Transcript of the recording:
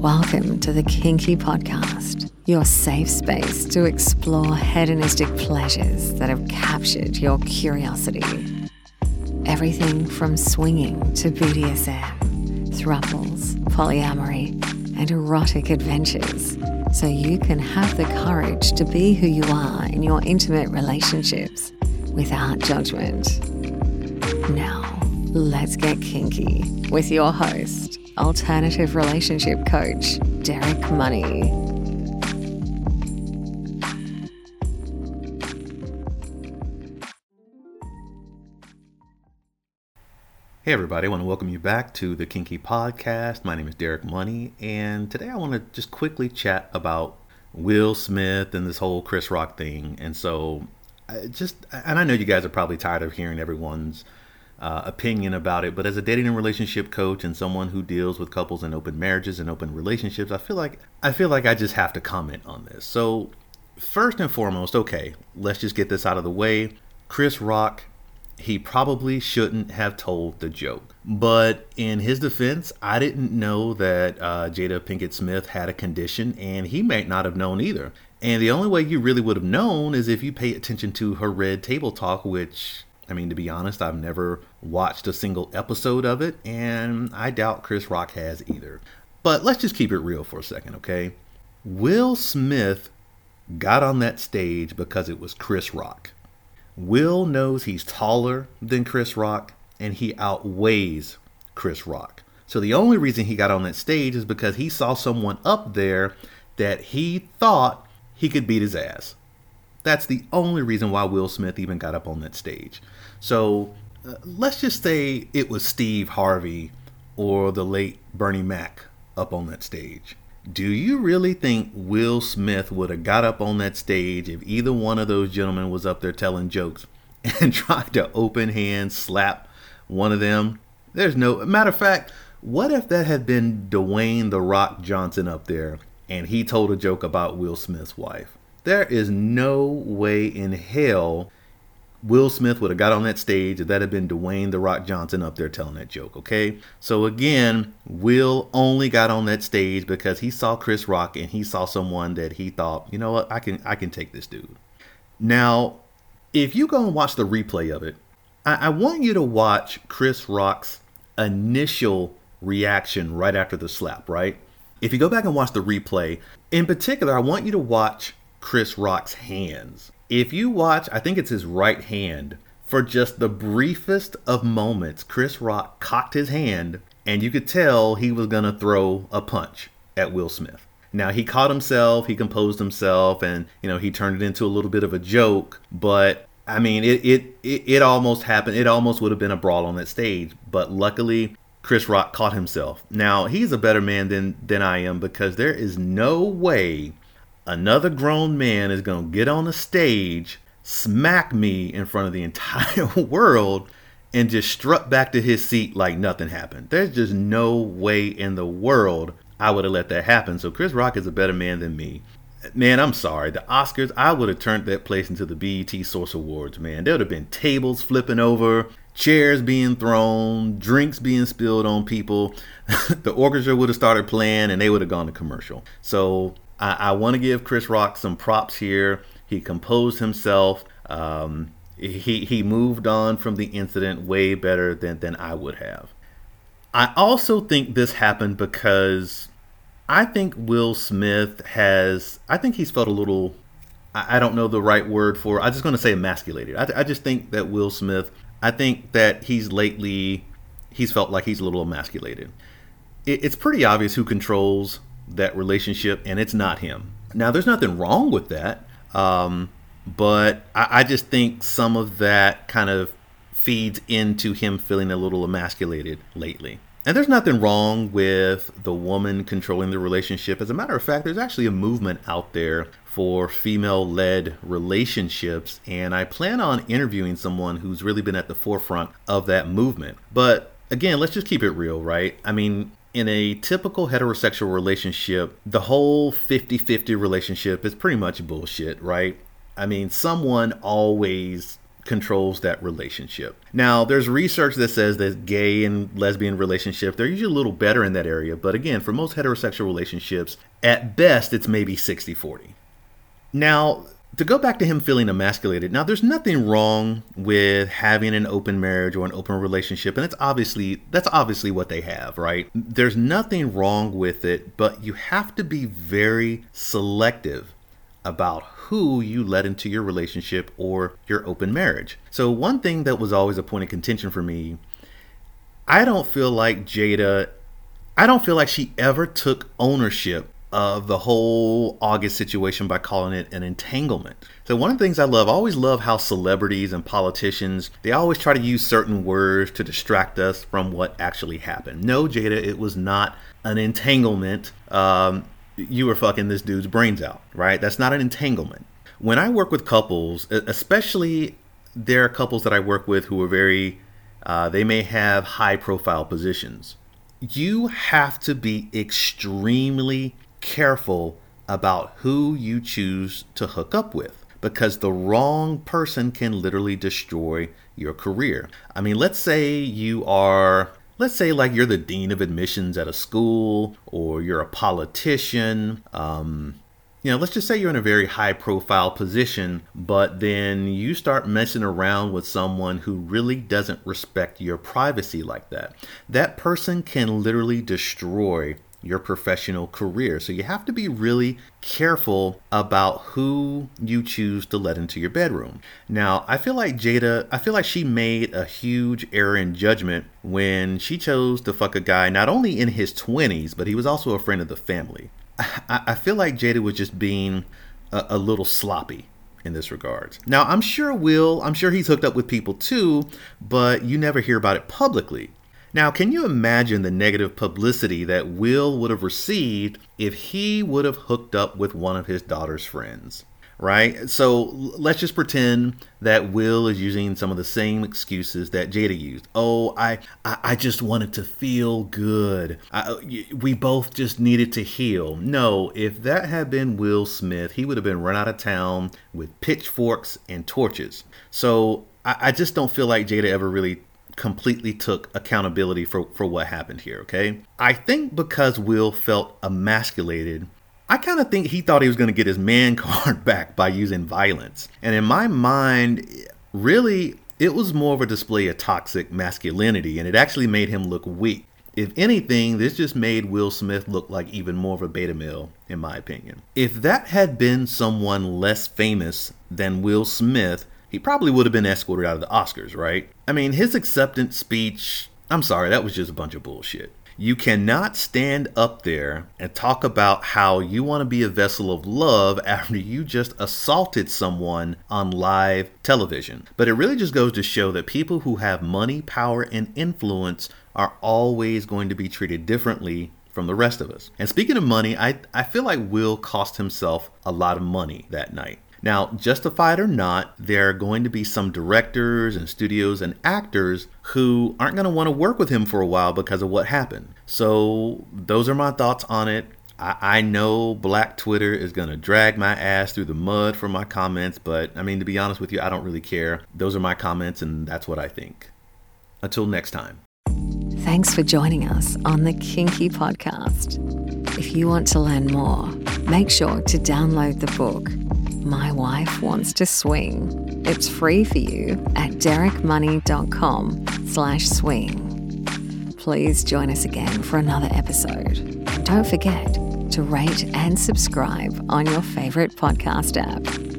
Welcome to the Kinky Podcast, your safe space to explore hedonistic pleasures that have captured your curiosity. Everything from swinging to BDSM, thruples, polyamory, and erotic adventures, so you can have the courage to be who you are in your intimate relationships without judgment. Now, let's get kinky with your host, alternative relationship coach, Derek Money. Hey, everybody, I want to welcome you back to the Kinky Podcast. My name is Derek Money, and today I want to just quickly chat about Will Smith and this whole Chris Rock thing. And so, I just, and I know you guys are probably tired of hearing everyone's uh, opinion about it, but as a dating and relationship coach and someone who deals with couples and open marriages and open relationships, I feel like I feel like I just have to comment on this. So, first and foremost, okay, let's just get this out of the way. Chris Rock he probably shouldn't have told the joke. But in his defense, I didn't know that uh, Jada Pinkett Smith had a condition, and he might not have known either. And the only way you really would have known is if you pay attention to her Red Table Talk, which, I mean, to be honest, I've never watched a single episode of it, and I doubt Chris Rock has either. But let's just keep it real for a second, okay? Will Smith got on that stage because it was Chris Rock. Will knows he's taller than Chris Rock and he outweighs Chris Rock. So the only reason he got on that stage is because he saw someone up there that he thought he could beat his ass. That's the only reason why Will Smith even got up on that stage. So uh, let's just say it was Steve Harvey or the late Bernie Mac up on that stage. Do you really think Will Smith would have got up on that stage if either one of those gentlemen was up there telling jokes and tried to open hand slap one of them? There's no matter of fact, what if that had been Dwayne the Rock Johnson up there and he told a joke about Will Smith's wife? There is no way in hell Will Smith would have got on that stage if that had been Dwayne The Rock Johnson up there telling that joke, okay? So again, Will only got on that stage because he saw Chris Rock and he saw someone that he thought, you know what, I can I can take this dude. Now, if you go and watch the replay of it, I, I want you to watch Chris Rock's initial reaction right after the slap, right? If you go back and watch the replay, in particular, I want you to watch Chris Rock's hands if you watch, I think it's his right hand, for just the briefest of moments, Chris Rock cocked his hand and you could tell he was going to throw a punch at Will Smith. Now he caught himself, he composed himself, and you know he turned it into a little bit of a joke. But I mean, it it it, it almost happened. It almost would have been a brawl on that stage. But luckily, Chris Rock caught himself. Now he's a better man than than I am because there is no way another grown man is going to get on the stage, smack me in front of the entire world, and just strut back to his seat like nothing happened. There's just no way in the world I would have let that happen. So Chris Rock is a better man than me. Man, I'm sorry. The Oscars, I would have turned that place into the BET Source Awards, man. There would have been tables flipping over, chairs being thrown, drinks being spilled on people. the orchestra would have started playing and they would have gone to commercial. So I, I want to give Chris Rock some props here. He composed himself. Um, he he moved on from the incident way better than than I would have. I also think this happened because I think Will Smith has. I think he's felt a little. I, I don't know the right word for. I'm just going to say emasculated. I, I just think that Will Smith. I think that he's lately. He's felt like he's a little emasculated. It, it's pretty obvious who controls that relationship, and it's not him. Now, there's nothing wrong with that, um, but I, I just think some of that kind of feeds into him feeling a little emasculated lately. And there's nothing wrong with the woman controlling the relationship. As a matter of fact, there's actually a movement out there for female led relationships, and I plan on interviewing someone who's really been at the forefront of that movement. But again, let's just keep it real, right? I mean, in a typical heterosexual relationship, the whole 50 50 relationship is pretty much bullshit, right? I mean, someone always controls that relationship. Now, there's research that says that gay and lesbian relationships, they're usually a little better in that area. But again, for most heterosexual relationships, at best, it's maybe 60 40. Now, to go back to him feeling emasculated, now there's nothing wrong with having an open marriage or an open relationship, and it's obviously that's obviously what they have, right? There's nothing wrong with it, but you have to be very selective about who you let into your relationship or your open marriage. So, one thing that was always a point of contention for me, I don't feel like Jada, I don't feel like she ever took ownership of the whole August situation by calling it an entanglement. So one of the things I love, I always love how celebrities and politicians, they always try to use certain words to distract us from what actually happened. No, Jada, it was not an entanglement. Um, you were fucking this dude's brains out, right? That's not an entanglement. When I work with couples, especially there are couples that I work with who are very, uh, they may have high profile positions. You have to be extremely careful about who you choose to hook up with because the wrong person can literally destroy your career. I mean, let's say you are let's say like you're the dean of admissions at a school or you're a politician um, you know let's just say you're in a very high profile position but then you start messing around with someone who really doesn't respect your privacy like that that person can literally destroy your professional career. So you have to be really careful about who you choose to let into your bedroom. Now, I feel like Jada, I feel like she made a huge error in judgment when she chose to fuck a guy not only in his 20s, but he was also a friend of the family. I, I feel like Jada was just being a, a little sloppy in this regard. Now, I'm sure Will, I'm sure he's hooked up with people too, but you never hear about it publicly. Now, can you imagine the negative publicity that Will would have received if he would have hooked up with one of his daughter's friends? Right? So let's just pretend that Will is using some of the same excuses that Jada used. Oh, I, I, I just wanted to feel good. I, uh, we both just needed to heal. No, if that had been Will Smith, he would have been run out of town with pitchforks and torches. So I, I just don't feel like Jada ever really completely took accountability for, for what happened here, okay? I think because Will felt emasculated, I kind of think he thought he was going to get his man card back by using violence. And in my mind, really, it was more of a display of toxic masculinity, and it actually made him look weak. If anything, this just made Will Smith look like even more of a beta male, in my opinion. If that had been someone less famous than Will Smith, he probably would have been escorted out of the Oscars, right? I mean, his acceptance speech, I'm sorry, that was just a bunch of bullshit. You cannot stand up there and talk about how you want to be a vessel of love after you just assaulted someone on live television. But it really just goes to show that people who have money, power, and influence are always going to be treated differently from the rest of us. And speaking of money, I, I feel like Will cost himself a lot of money that night. Now, justified or not, there are going to be some directors and studios and actors who aren't going to want to work with him for a while because of what happened. So, those are my thoughts on it. I, I know Black Twitter is going to drag my ass through the mud for my comments, but I mean, to be honest with you, I don't really care. Those are my comments, and that's what I think. Until next time. Thanks for joining us on the Kinky Podcast. If you want to learn more, make sure to download the book my Wife Wants to Swing. It's free for you at derekmoney.com slash swing. Please join us again for another episode. And don't forget to rate and subscribe on your favorite podcast app.